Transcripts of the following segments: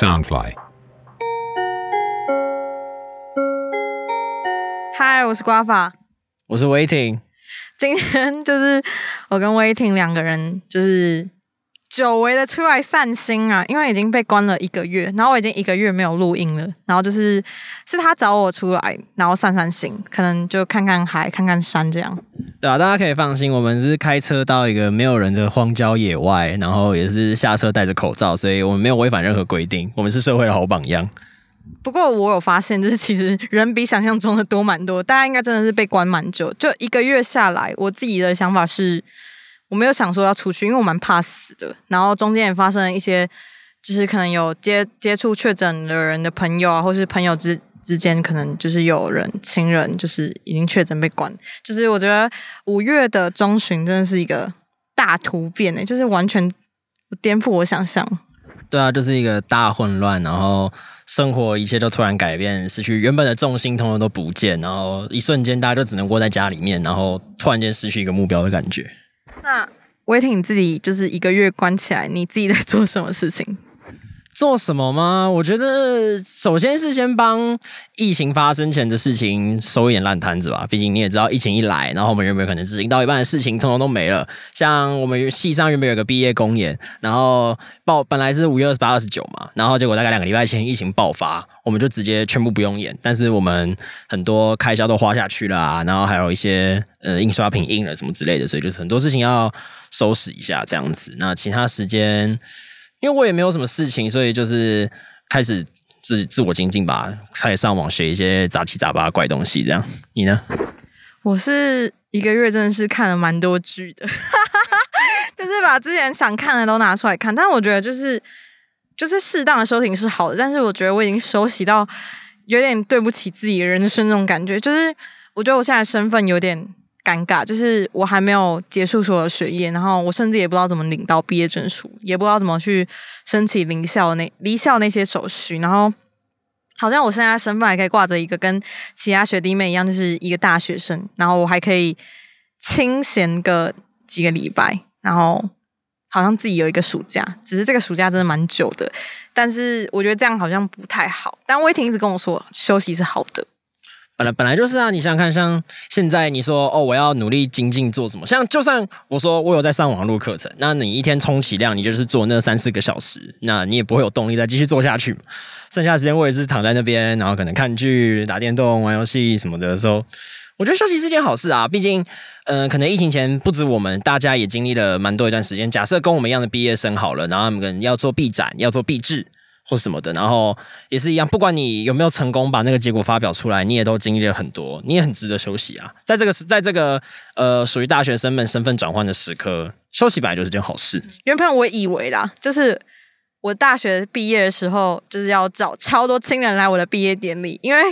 Soundfly。嗨，我是瓜法，我是威霆。今天就是我跟威霆两个人，就是久违的出来散心啊，因为已经被关了一个月，然后我已经一个月没有录音了，然后就是是他找我出来，然后散散心，可能就看看海、看看山这样。对啊，大家可以放心，我们是开车到一个没有人的荒郊野外，然后也是下车戴着口罩，所以我们没有违反任何规定，我们是社会的好榜样。不过我有发现，就是其实人比想象中的多蛮多，大家应该真的是被关蛮久，就一个月下来，我自己的想法是，我没有想说要出去，因为我蛮怕死的。然后中间也发生了一些，就是可能有接接触确诊的人的朋友啊，或是朋友之之间，可能就是有人亲人就是已经确诊被关，就是我觉得五月的中旬真的是一个大突变呢，就是完全颠覆我想象。对啊，就是一个大混乱，然后。生活一切都突然改变，失去原本的重心，通通都不见，然后一瞬间大家就只能窝在家里面，然后突然间失去一个目标的感觉。那威霆你自己就是一个月关起来，你自己在做什么事情？做什么吗？我觉得首先是先帮疫情发生前的事情收一点烂摊子吧。毕竟你也知道，疫情一来，然后我们原本可能执行到一半的事情，通通都没了。像我们系上原本有个毕业公演，然后报本来是五月二十八、二十九嘛，然后结果大概两个礼拜前疫情爆发，我们就直接全部不用演。但是我们很多开销都花下去了啊，然后还有一些呃印刷品印了什么之类的，所以就是很多事情要收拾一下这样子。那其他时间。因为我也没有什么事情，所以就是开始自自我精进吧，开始上网学一些杂七杂八的怪东西。这样，你呢？我是一个月真的是看了蛮多剧的，就是把之前想看的都拿出来看。但我觉得就是就是适当的收停是好的，但是我觉得我已经收息到有点对不起自己人生那种感觉。就是我觉得我现在身份有点。尴尬，就是我还没有结束所有学业，然后我甚至也不知道怎么领到毕业证书，也不知道怎么去申请离校那离校那些手续，然后好像我现在身份还可以挂着一个跟其他学弟妹一样，就是一个大学生，然后我还可以清闲个几个礼拜，然后好像自己有一个暑假，只是这个暑假真的蛮久的，但是我觉得这样好像不太好。但威霆一直跟我说休息是好的。本来本来就是啊，你想想看，像现在你说哦，我要努力精进做什么？像就算我说我有在上网络课程，那你一天充其量你就是做那三四个小时，那你也不会有动力再继续做下去。剩下的时间我也是躺在那边，然后可能看剧、打电动、玩游戏什么的时候，我觉得休息是件好事啊。毕竟，嗯，可能疫情前不止我们，大家也经历了蛮多一段时间。假设跟我们一样的毕业生好了，然后他们可能要做毕展，要做毕制。或什么的，然后也是一样，不管你有没有成功把那个结果发表出来，你也都经历了很多，你也很值得休息啊。在这个时在这个呃属于大学生们身份转换的时刻，休息本来就是件好事。原本我以为啦，就是我大学毕业的时候，就是要找超多亲人来我的毕业典礼，因为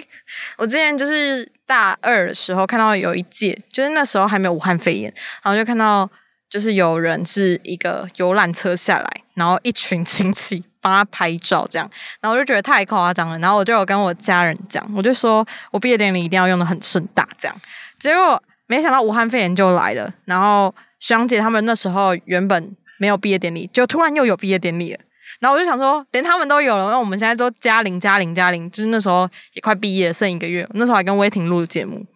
我之前就是大二的时候看到有一届，就是那时候还没有武汉肺炎，然后就看到就是有人是一个游览车下来，然后一群亲戚。帮他拍照，这样，然后我就觉得太夸张了，然后我就有跟我家人讲，我就说我毕业典礼一定要用的很盛大，这样。结果没想到武汉肺炎就来了，然后徐阳姐他们那时候原本没有毕业典礼，就突然又有毕业典礼了，然后我就想说，连他们都有了，因为我们现在都加零加零加零，就是那时候也快毕业，剩一个月，那时候还跟威霆录节目。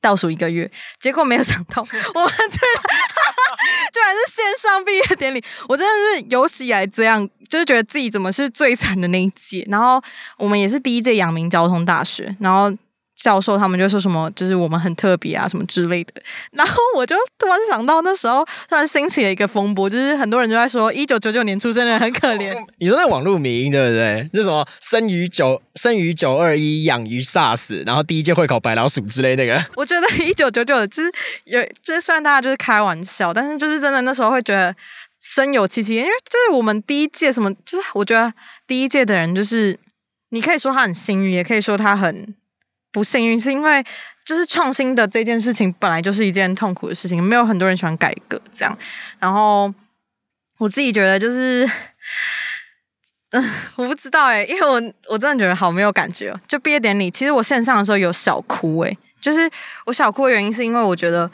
倒数一个月，结果没有想到，我们居然居然是线上毕业典礼，我真的是有史以来这样，就是觉得自己怎么是最惨的那一届。然后我们也是第一届阳明交通大学，然后。教授他们就说什么，就是我们很特别啊，什么之类的。然后我就突然想到，那时候突然兴起了一个风波，就是很多人就在说，一九九九年出生的人很可怜。你说那网络名对不对？是什么生于九生于九二一，养于 SARS，然后第一届会考白老鼠之类那个。我觉得一九九九就是有，就是虽然大家就是开玩笑，但是就是真的那时候会觉得深有戚戚，因为就是我们第一届什么，就是我觉得第一届的人，就是你可以说他很幸运，也可以说他很。不幸运是因为，就是创新的这件事情本来就是一件痛苦的事情，没有很多人喜欢改革这样。然后我自己觉得就是，嗯，我不知道哎，因为我我真的觉得好没有感觉。就毕业典礼，其实我线上的时候有小哭哎，就是我小哭的原因是因为我觉得，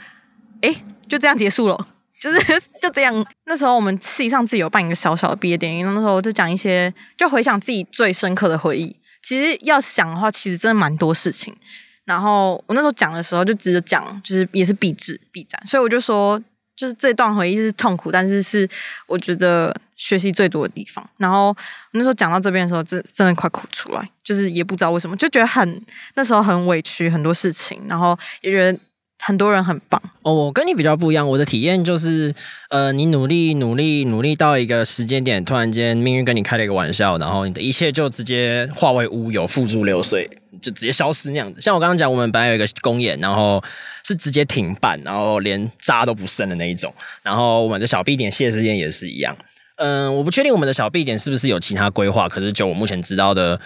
哎，就这样结束了。就是就这样。那时候我们系上自己有办一个小小的毕业典礼，那时候就讲一些，就回想自己最深刻的回忆。其实要想的话，其实真的蛮多事情。然后我那时候讲的时候，就直接讲，就是也是避之避战，所以我就说，就是这段回忆是痛苦，但是是我觉得学习最多的地方。然后那时候讲到这边的时候，真真的快哭出来，就是也不知道为什么，就觉得很那时候很委屈，很多事情，然后也觉得。很多人很棒哦，我跟你比较不一样。我的体验就是，呃，你努力努力努力到一个时间点，突然间命运跟你开了一个玩笑，然后你的一切就直接化为乌有，付诸流水，就直接消失那样子。像我刚刚讲，我们本来有一个公演，然后是直接停办，然后连渣都不剩的那一种。然后我们的小 B 点谢师宴也是一样。嗯，我不确定我们的小 B 点是不是有其他规划，可是就我目前知道的。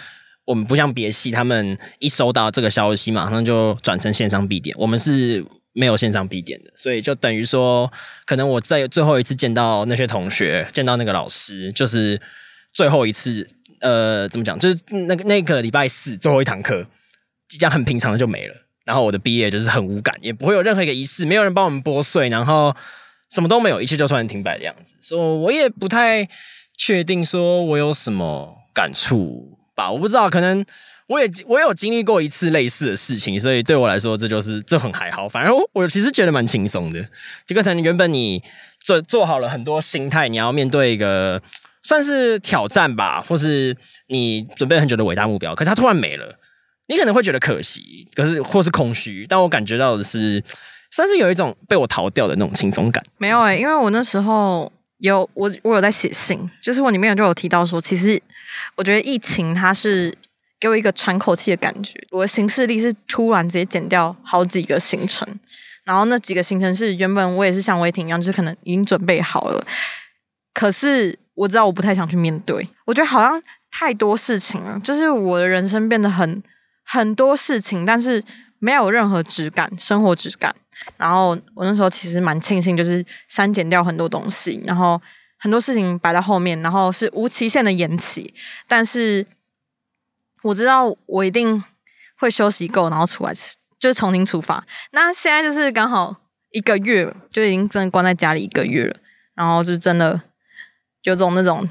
我们不像别系，他们一收到这个消息，马上就转成线上闭点。我们是没有线上闭点的，所以就等于说，可能我在最后一次见到那些同学，见到那个老师，就是最后一次。呃，怎么讲？就是那个那个礼拜四最后一堂课，即将很平常的就没了。然后我的毕业就是很无感，也不会有任何一个仪式，没有人帮我们拨穗，然后什么都没有，一切就突然停摆的样子。所以我也不太确定，说我有什么感触。吧，我不知道，可能我也我有经历过一次类似的事情，所以对我来说，这就是这很还好。反正我我其实觉得蛮轻松的。这个可能原本你做做好了很多心态，你要面对一个算是挑战吧，或是你准备很久的伟大目标，可它突然没了，你可能会觉得可惜，可是或是空虚。但我感觉到的是，算是有一种被我逃掉的那种轻松感。没有哎，因为我那时候有我我有在写信，就是我里面就有提到说，其实。我觉得疫情它是给我一个喘口气的感觉。我的行事历是突然直接减掉好几个行程，然后那几个行程是原本我也是像威霆一样，就是可能已经准备好了，可是我知道我不太想去面对。我觉得好像太多事情了，就是我的人生变得很很多事情，但是没有任何质感，生活质感。然后我那时候其实蛮庆幸，就是删减掉很多东西，然后。很多事情摆在后面，然后是无期限的延期，但是我知道我一定会休息够，然后出来，就是重新出发。那现在就是刚好一个月，就已经真的关在家里一个月了，然后就真的有种那种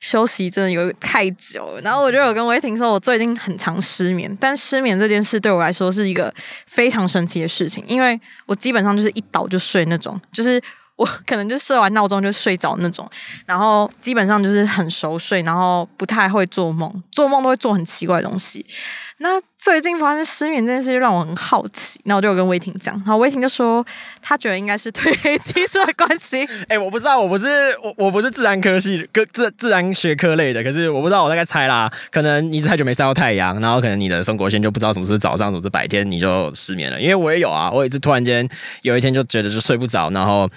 休息真的有太久了。然后我就有跟威霆说，我最近很常失眠，但失眠这件事对我来说是一个非常神奇的事情，因为我基本上就是一倒就睡那种，就是。我可能就设完闹钟就睡着那种，然后基本上就是很熟睡，然后不太会做梦，做梦都会做很奇怪的东西。那最近发生失眠这件事，就让我很好奇。那我就跟威霆讲，然后威霆就说他觉得应该是褪黑激素的关系。哎，我不知道，我不是我我不是自然科系、科自自然学科类的，可是我不知道，我大概猜啦，可能你是太久没晒到太阳，然后可能你的生活线就不知道什么是早上，什么是白天，你就失眠了。因为我也有啊，我也是突然间有一天就觉得就睡不着，然后。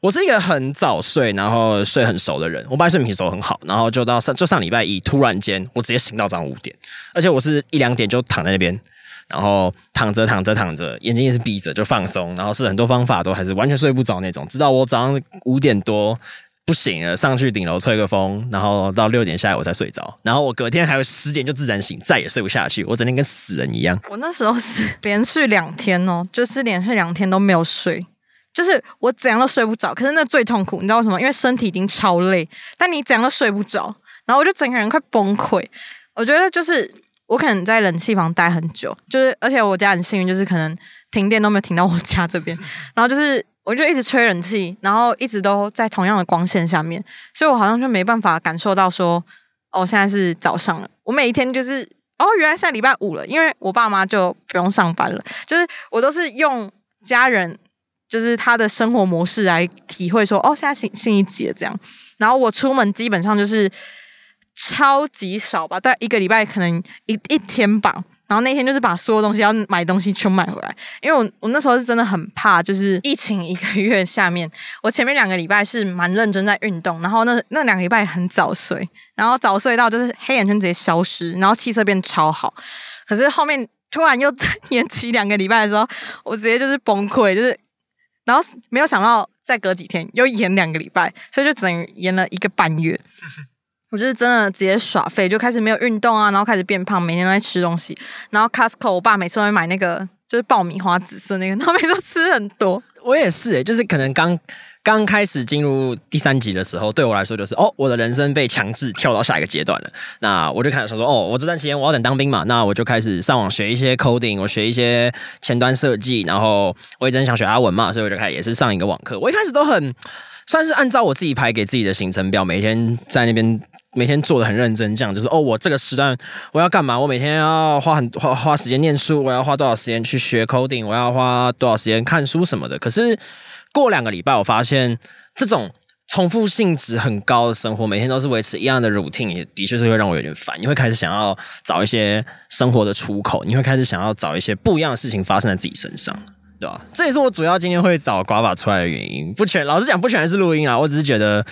我是一个很早睡，然后睡很熟的人。我白睡眠手很好，然后就到上就上礼拜一，突然间我直接醒到早上五点，而且我是一两点就躺在那边，然后躺着躺着躺着，眼睛也是闭着就放松，然后是很多方法都还是完全睡不着那种。直到我早上五点多不行了，上去顶楼吹个风，然后到六点下来我才睡着，然后我隔天还有十点就自然醒，再也睡不下去，我整天跟死人一样。我那时候是连续两天哦，就是连续两天都没有睡。就是我怎样都睡不着，可是那最痛苦，你知道为什么？因为身体已经超累，但你怎样都睡不着，然后我就整个人快崩溃。我觉得就是我可能在冷气房待很久，就是而且我家很幸运，就是可能停电都没有停到我家这边，然后就是我就一直吹冷气，然后一直都在同样的光线下面，所以我好像就没办法感受到说，哦，现在是早上了。我每一天就是哦，原来现在礼拜五了，因为我爸妈就不用上班了，就是我都是用家人。就是他的生活模式来体会说，哦，现在星星期几这样。然后我出门基本上就是超级少吧，大概一个礼拜可能一一天吧。然后那天就是把所有东西要买东西全买回来，因为我我那时候是真的很怕，就是疫情一个月下面，我前面两个礼拜是蛮认真在运动，然后那那两个礼拜很早睡，然后早睡到就是黑眼圈直接消失，然后气色变超好。可是后面突然又 延期两个礼拜的时候，我直接就是崩溃，就是。然后没有想到，再隔几天又延两个礼拜，所以就整延了一个半月。我就是真的直接耍废，就开始没有运动啊，然后开始变胖，每天都在吃东西。然后 Costco，我爸每次都会买那个就是爆米花紫色那个，然后每次都吃很多。我也是，就是可能刚刚开始进入第三集的时候，对我来说就是哦，我的人生被强制跳到下一个阶段了。那我就开始说哦，我这段期间我要等当兵嘛，那我就开始上网学一些 coding，我学一些前端设计，然后我一直很想学阿文嘛，所以我就开始也是上一个网课。我一开始都很算是按照我自己排给自己的行程表，每天在那边。每天做的很认真，这样就是哦，我这个时段我要干嘛？我每天要花很花花时间念书，我要花多少时间去学 coding，我要花多少时间看书什么的。可是过两个礼拜，我发现这种重复性质很高的生活，每天都是维持一样的 routine，也的确是会让我有点烦。你会开始想要找一些生活的出口，你会开始想要找一些不一样的事情发生在自己身上。对吧？这也是我主要今天会找寡法出来的原因。不全，老实讲，不全是录音啊。我只是觉得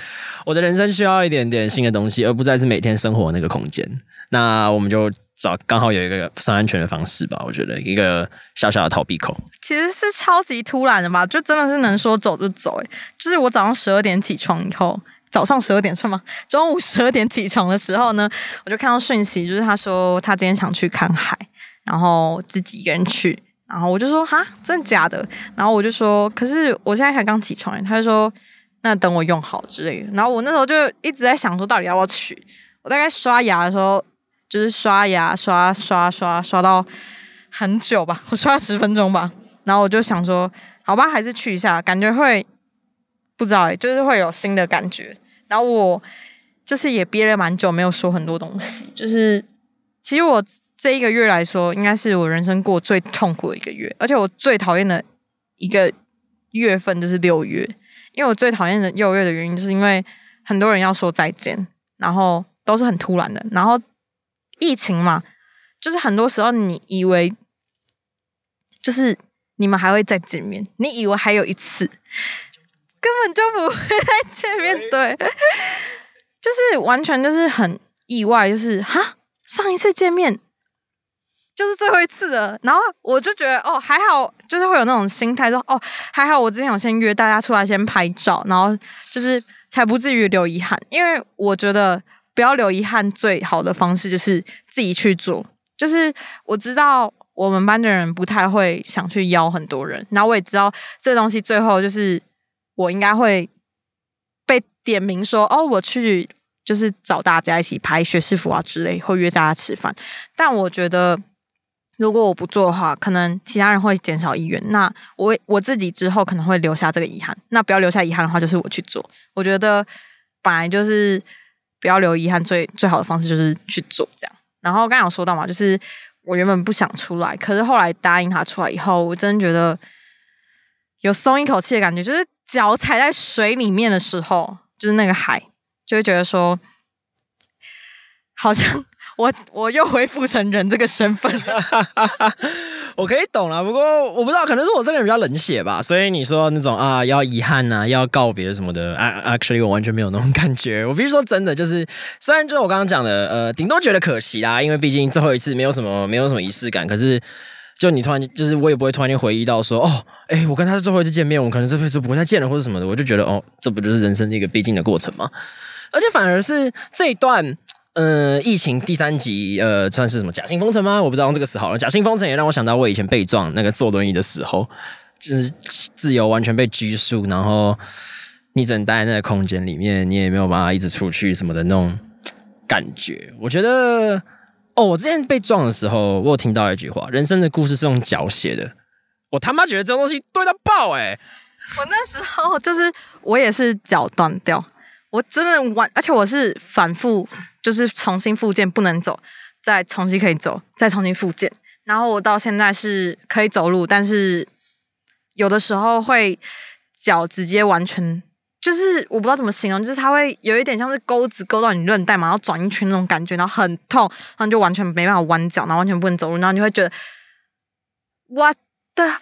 我的人生需要一点点新的东西，而不再是每天生活那个空间。那我们就找刚好有一个算安全的方式吧。我觉得一个小小的逃避口，其实是超级突然的吧？就真的是能说走就走。哎，就是我早上十二点起床以后，早上十二点算吗？中午十二点起床的时候呢，我就看到讯息，就是他说他今天想去看海，然后自己一个人去。然后我就说哈，真的假的？然后我就说，可是我现在才刚起床。他就说，那等我用好之类的。然后我那时候就一直在想，说到底要不要去？我大概刷牙的时候，就是刷牙刷刷刷刷到很久吧，我 刷了十分钟吧。然后我就想说，好吧，还是去一下，感觉会不知道哎，就是会有新的感觉。然后我就是也憋了蛮久，没有说很多东西。就是其实我。这一个月来说，应该是我人生过最痛苦的一个月，而且我最讨厌的一个月份就是六月，因为我最讨厌的六月的原因，就是因为很多人要说再见，然后都是很突然的，然后疫情嘛，就是很多时候你以为就是你们还会再见面，你以为还有一次，根本就不会再见面，对，就是完全就是很意外，就是哈，上一次见面。就是最后一次了，然后我就觉得哦还好，就是会有那种心态说哦还好，我之前有先约大家出来先拍照，然后就是才不至于留遗憾，因为我觉得不要留遗憾，最好的方式就是自己去做。就是我知道我们班的人不太会想去邀很多人，然后我也知道这东西最后就是我应该会被点名说哦我去就是找大家一起拍学士服啊之类，会约大家吃饭，但我觉得。如果我不做的话，可能其他人会减少意愿。那我我自己之后可能会留下这个遗憾。那不要留下遗憾的话，就是我去做。我觉得本来就是不要留遗憾，最最好的方式就是去做这样。然后刚刚有说到嘛，就是我原本不想出来，可是后来答应他出来以后，我真的觉得有松一口气的感觉。就是脚踩在水里面的时候，就是那个海，就会觉得说好像。我 我又恢复成人这个身份了，我可以懂了。不过我不知道，可能是我这个人比较冷血吧。所以你说那种啊，要遗憾呐，要告别什么的，actually 我完全没有那种感觉。我必须说真的，就是虽然就是我刚刚讲的，呃，顶多觉得可惜啦，因为毕竟最后一次没有什么没有什么仪式感。可是就你突然就是我也不会突然间回忆到说，哦，哎，我跟他是最后一次见面，我们可能这辈子不会再见了或者什么的。我就觉得哦，这不就是人生的一个必经的过程吗？而且反而是这一段。嗯，疫情第三集，呃，算是什么假性封城吗？我不知道用这个词好了。假性封城也让我想到我以前被撞那个坐轮椅的时候，就是自由完全被拘束，然后你只能待在那个空间里面，你也没有办法一直出去什么的那种感觉。我觉得，哦，我之前被撞的时候，我有听到一句话：人生的故事是用脚写的。我他妈觉得这种东西对到爆哎！我那时候就是我也是脚断掉。我真的完，而且我是反复，就是重新复健不能走，再重新可以走，再重新复健。然后我到现在是可以走路，但是有的时候会脚直接完全就是我不知道怎么形容，就是它会有一点像是钩子勾到你韧带嘛，然后转一圈那种感觉，然后很痛，然后就完全没办法弯脚，然后完全不能走路，然后你会觉得我的。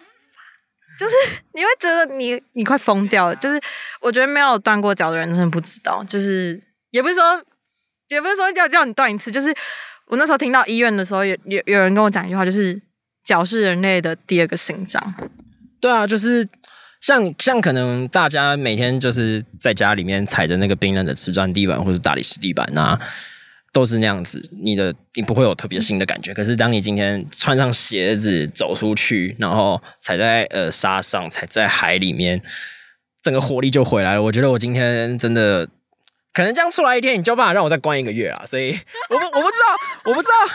就是你会觉得你你快疯掉了，就是我觉得没有断过脚的人真的不知道，就是也不是说也不是说要叫你断一次，就是我那时候听到医院的时候，有有有人跟我讲一句话，就是脚是人类的第二个心脏。对啊，就是像像可能大家每天就是在家里面踩着那个冰冷的瓷砖地板或者大理石地板啊。都是那样子，你的你不会有特别新的感觉。可是当你今天穿上鞋子走出去，然后踩在呃沙上，踩在海里面，整个活力就回来了。我觉得我今天真的可能这样出来一天，你就办法让我再关一个月啊！所以 我不我不知道，我不知道，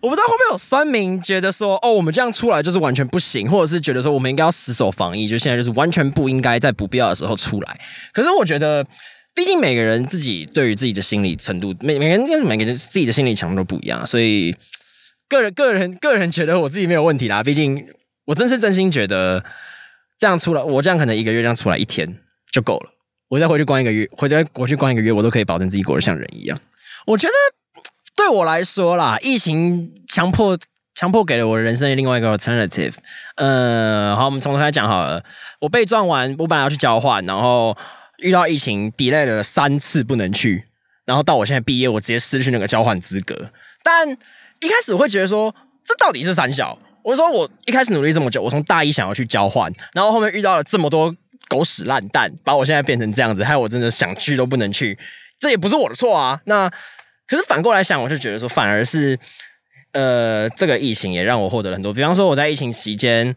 我不知道会不会有酸民觉得说，哦，我们这样出来就是完全不行，或者是觉得说我们应该要死守防疫，就现在就是完全不应该在不必要的时候出来。可是我觉得。毕竟每个人自己对于自己的心理程度，每每个人跟每个人自己的心理强度都不一样，所以个人个人个人觉得我自己没有问题啦。毕竟我真是真心觉得这样出来，我这样可能一个月这样出来一天就够了。我再回去关一个月，回再过去关一个月，我都可以保证自己过得像人一样。我觉得对我来说啦，疫情强迫强迫给了我人生另外一个 alternative。呃，好，我们从头开始讲好了。我被撞完，我本来要去交换，然后。遇到疫情，delay 了三次不能去，然后到我现在毕业，我直接失去那个交换资格。但一开始我会觉得说，这到底是三小？我说我一开始努力这么久，我从大一想要去交换，然后后面遇到了这么多狗屎烂蛋，把我现在变成这样子，害我真的想去都不能去，这也不是我的错啊。那可是反过来想，我就觉得说，反而是呃，这个疫情也让我获得了很多。比方说我在疫情期间。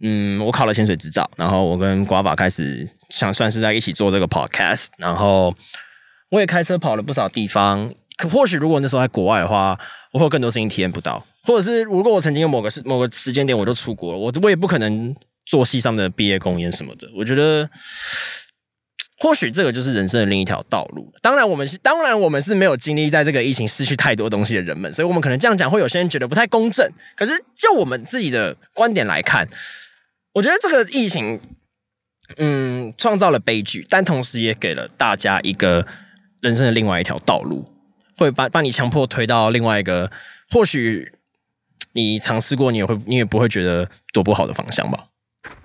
嗯，我考了潜水执照，然后我跟瓜法开始想算是在一起做这个 podcast，然后我也开车跑了不少地方。可或许如果那时候在国外的话，我会有更多事情体验不到，或者是如果我曾经有某个时某个时间点我就出国了，我我也不可能做戏上的毕业公演什么的。我觉得或许这个就是人生的另一条道路。当然，我们是当然我们是没有经历在这个疫情失去太多东西的人们，所以我们可能这样讲会有些人觉得不太公正。可是就我们自己的观点来看。我觉得这个疫情，嗯，创造了悲剧，但同时也给了大家一个人生的另外一条道路，会把把你强迫推到另外一个，或许你尝试过，你也会，你也不会觉得多不好的方向吧。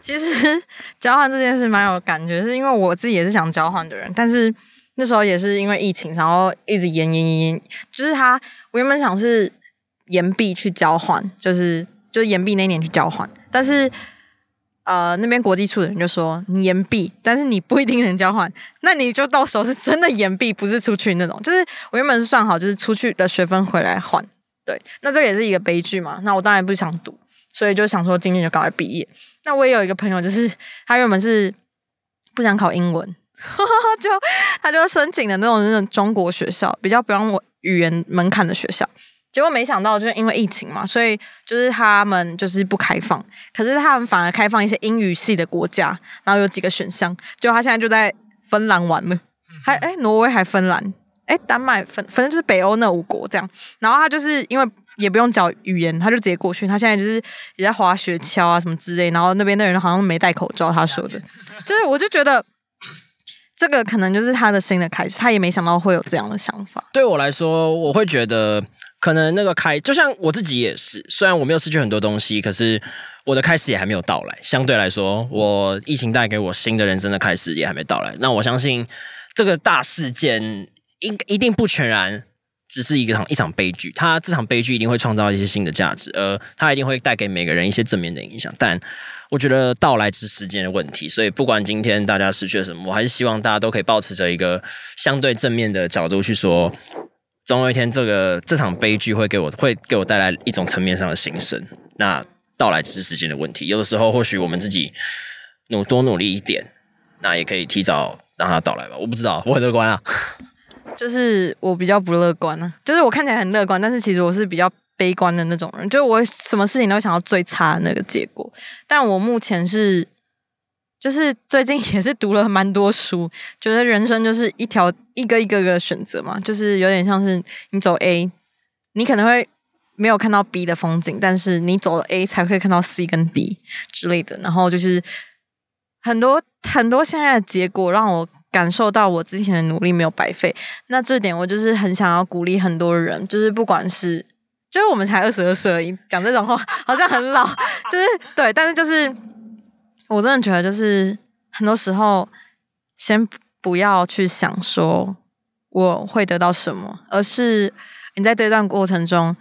其实交换这件事蛮有感觉，是因为我自己也是想交换的人，但是那时候也是因为疫情，然后一直延延延延，就是他，我原本想是延毕去交换，就是就延毕那年去交换，但是。呃，那边国际处的人就说你延毕，但是你不一定能交换，那你就到时候是真的延毕，不是出去那种。就是我原本是算好，就是出去的学分回来换。对，那这也是一个悲剧嘛。那我当然不想读，所以就想说今年就赶快毕业。那我也有一个朋友，就是他原本是不想考英文，就他就申请的那种那种中国学校，比较不用我语言门槛的学校。结果没想到，就是因为疫情嘛，所以就是他们就是不开放。可是他们反而开放一些英语系的国家，然后有几个选项。就他现在就在芬兰玩了，还哎挪威还芬兰，哎丹麦反反正就是北欧那五国这样。然后他就是因为也不用讲语言，他就直接过去。他现在就是也在滑雪橇啊什么之类。然后那边的人好像没戴口罩，他说的，就是我就觉得这个可能就是他的新的开始。他也没想到会有这样的想法。对我来说，我会觉得。可能那个开，就像我自己也是，虽然我没有失去很多东西，可是我的开始也还没有到来。相对来说，我疫情带给我新的人生的开始也还没到来。那我相信这个大事件应一定不全然只是一场一场悲剧，它这场悲剧一定会创造一些新的价值，而它一定会带给每个人一些正面的影响。但我觉得到来之时间的问题，所以不管今天大家失去了什么，我还是希望大家都可以保持着一个相对正面的角度去说。总有一天，这个这场悲剧会给我会给我带来一种层面上的新生。那到来只是时间的问题。有的时候，或许我们自己努多努力一点，那也可以提早让它到来吧。我不知道，我很乐观啊。就是我比较不乐观啊。就是我看起来很乐观，但是其实我是比较悲观的那种人。就是我什么事情都想要最差的那个结果。但我目前是。就是最近也是读了蛮多书，觉得人生就是一条一个一个个选择嘛，就是有点像是你走 A，你可能会没有看到 B 的风景，但是你走了 A 才会看到 C 跟 D 之类的。然后就是很多很多现在的结果让我感受到我之前的努力没有白费。那这点我就是很想要鼓励很多人，就是不管是就是我们才二十二岁而已，讲这种话好像很老，就是对，但是就是。我真的觉得，就是很多时候，先不要去想说我会得到什么，而是你在这段过程中，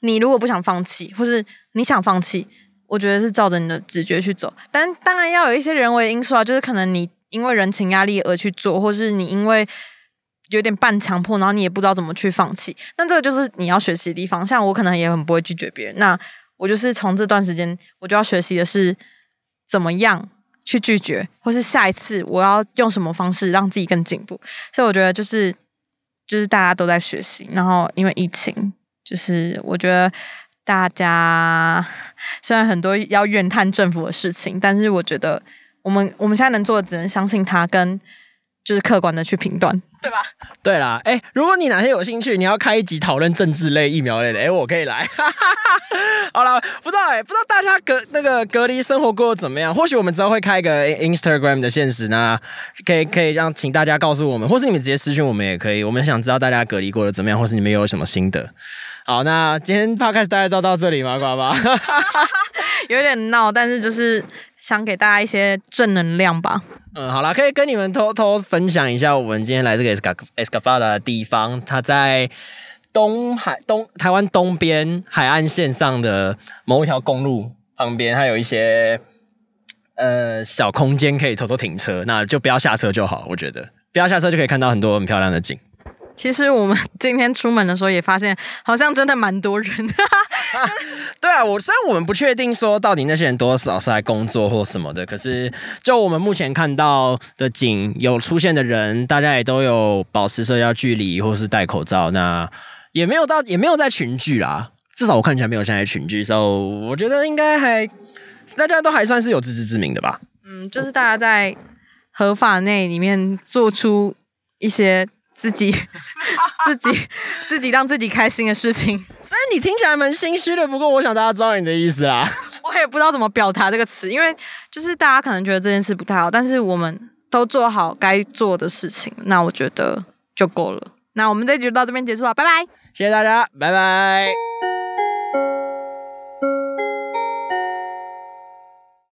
你如果不想放弃，或是你想放弃，我觉得是照着你的直觉去走。但当然要有一些人为因素啊，就是可能你因为人情压力而去做，或是你因为有点半强迫，然后你也不知道怎么去放弃。那这个就是你要学习的地方。像我可能也很不会拒绝别人，那我就是从这段时间，我就要学习的是。怎么样去拒绝，或是下一次我要用什么方式让自己更进步。所以我觉得就是就是大家都在学习，然后因为疫情，就是我觉得大家虽然很多要怨叹政府的事情，但是我觉得我们我们现在能做的只能相信他，跟就是客观的去评断，对吧？对啦，哎，如果你哪天有兴趣，你要开一集讨论政治类、疫苗类的，哎，我可以来。好了，不知道哎，不知道大家隔那个隔离生活过得怎么样？或许我们之后会开一个 Instagram 的现实呢，可以可以让请大家告诉我们，或是你们直接私讯我们也可以。我们想知道大家隔离过得怎么样，或是你们有什么心得。好，那今天 podcast 大家都到这里吗？瓜瓜，有点闹，但是就是想给大家一些正能量吧。嗯，好了，可以跟你们偷偷分享一下，我们今天来这个 Esca Escafada 的地方，它在东海东台湾东边海岸线上的某一条公路旁边，它有一些呃小空间可以偷偷停车，那就不要下车就好。我觉得不要下车就可以看到很多很漂亮的景。其实我们今天出门的时候也发现，好像真的蛮多人。对啊，我虽然我们不确定说到底那些人多少是来工作或什么的，可是就我们目前看到的景有出现的人，大家也都有保持社交距离或是戴口罩，那也没有到也没有在群聚啦。至少我看起来没有现在群聚，所以我觉得应该还大家都还算是有自知之明的吧。嗯，就是大家在合法内里面做出一些。自己 自己自己让自己开心的事情，虽然你听起来蛮心虚的，不过我想大家知道你的意思啦。我也不知道怎么表达这个词，因为就是大家可能觉得这件事不太好，但是我们都做好该做的事情，那我觉得就够了。那我们这集就到这边结束了，拜拜，谢谢大家，拜拜。